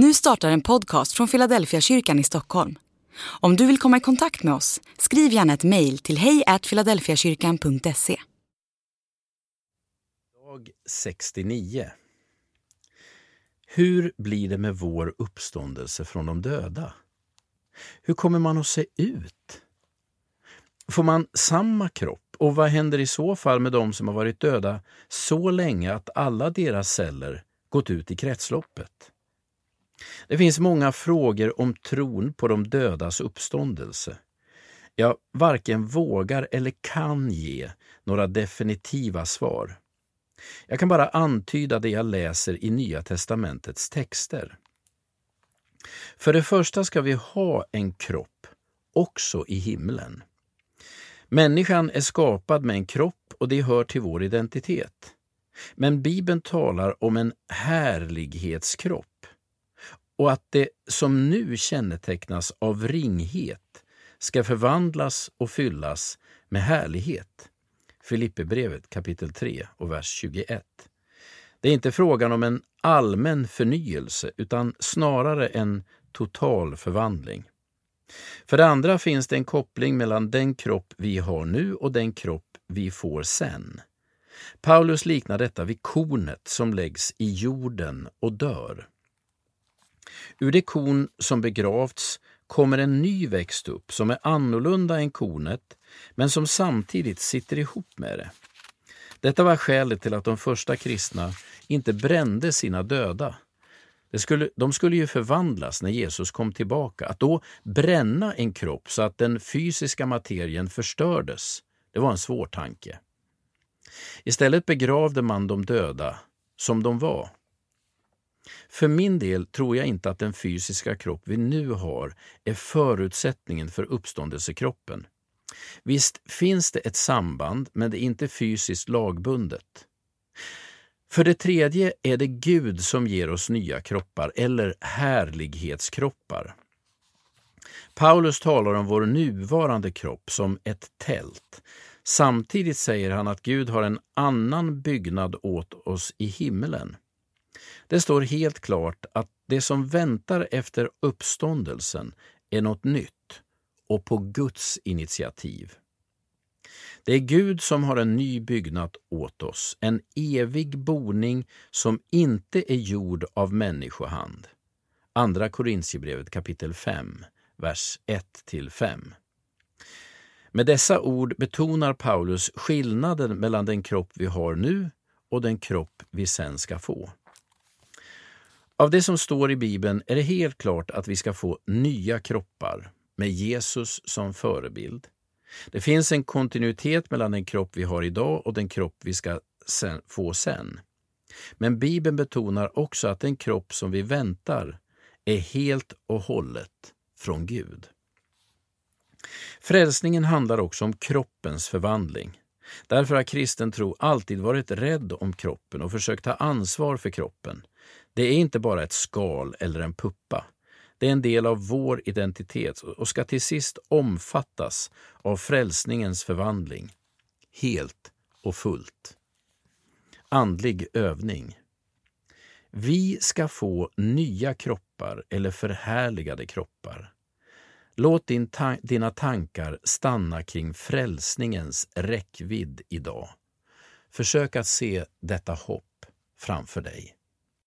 Nu startar en podcast från Philadelphia kyrkan i Stockholm. Om du vill komma i kontakt med oss, skriv gärna ett mejl till hejfiladelfiakyrkan.se. Dag 69. Hur blir det med vår uppståndelse från de döda? Hur kommer man att se ut? Får man samma kropp och vad händer i så fall med de som har varit döda så länge att alla deras celler gått ut i kretsloppet? Det finns många frågor om tron på de dödas uppståndelse. Jag varken vågar eller kan ge några definitiva svar. Jag kan bara antyda det jag läser i Nya testamentets texter. För det första ska vi ha en kropp, också i himlen. Människan är skapad med en kropp och det hör till vår identitet. Men Bibeln talar om en härlighetskropp och att det som nu kännetecknas av ringhet ska förvandlas och fyllas med härlighet. Filipperbrevet kapitel 3 och vers 21. Det är inte frågan om en allmän förnyelse utan snarare en total förvandling. För det andra finns det en koppling mellan den kropp vi har nu och den kropp vi får sen. Paulus liknar detta vid kornet som läggs i jorden och dör. Ur det korn som begravts kommer en ny växt upp som är annorlunda än kornet men som samtidigt sitter ihop med det. Detta var skälet till att de första kristna inte brände sina döda. Det skulle, de skulle ju förvandlas när Jesus kom tillbaka. Att då bränna en kropp så att den fysiska materien förstördes, det var en svår tanke. Istället begravde man de döda som de var. För min del tror jag inte att den fysiska kropp vi nu har är förutsättningen för uppståndelsekroppen. Visst finns det ett samband, men det är inte fysiskt lagbundet. För det tredje är det Gud som ger oss nya kroppar, eller härlighetskroppar. Paulus talar om vår nuvarande kropp som ett tält. Samtidigt säger han att Gud har en annan byggnad åt oss i himmelen. Det står helt klart att det som väntar efter uppståndelsen är något nytt och på Guds initiativ. Det är Gud som har en ny byggnad åt oss, en evig boning som inte är gjord av människohand. Andra Korintierbrevet kapitel 5, vers 1-5. Med dessa ord betonar Paulus skillnaden mellan den kropp vi har nu och den kropp vi sen ska få. Av det som står i Bibeln är det helt klart att vi ska få nya kroppar med Jesus som förebild. Det finns en kontinuitet mellan den kropp vi har idag och den kropp vi ska sen, få sen. Men Bibeln betonar också att den kropp som vi väntar är helt och hållet från Gud. Frälsningen handlar också om kroppens förvandling. Därför har kristen tro alltid varit rädd om kroppen och försökt ta ansvar för kroppen. Det är inte bara ett skal eller en puppa. Det är en del av vår identitet och ska till sist omfattas av frälsningens förvandling. Helt och fullt. Andlig övning. Vi ska få nya kroppar eller förhärligade kroppar. Låt din ta dina tankar stanna kring frälsningens räckvidd idag. Försök att se detta hopp framför dig.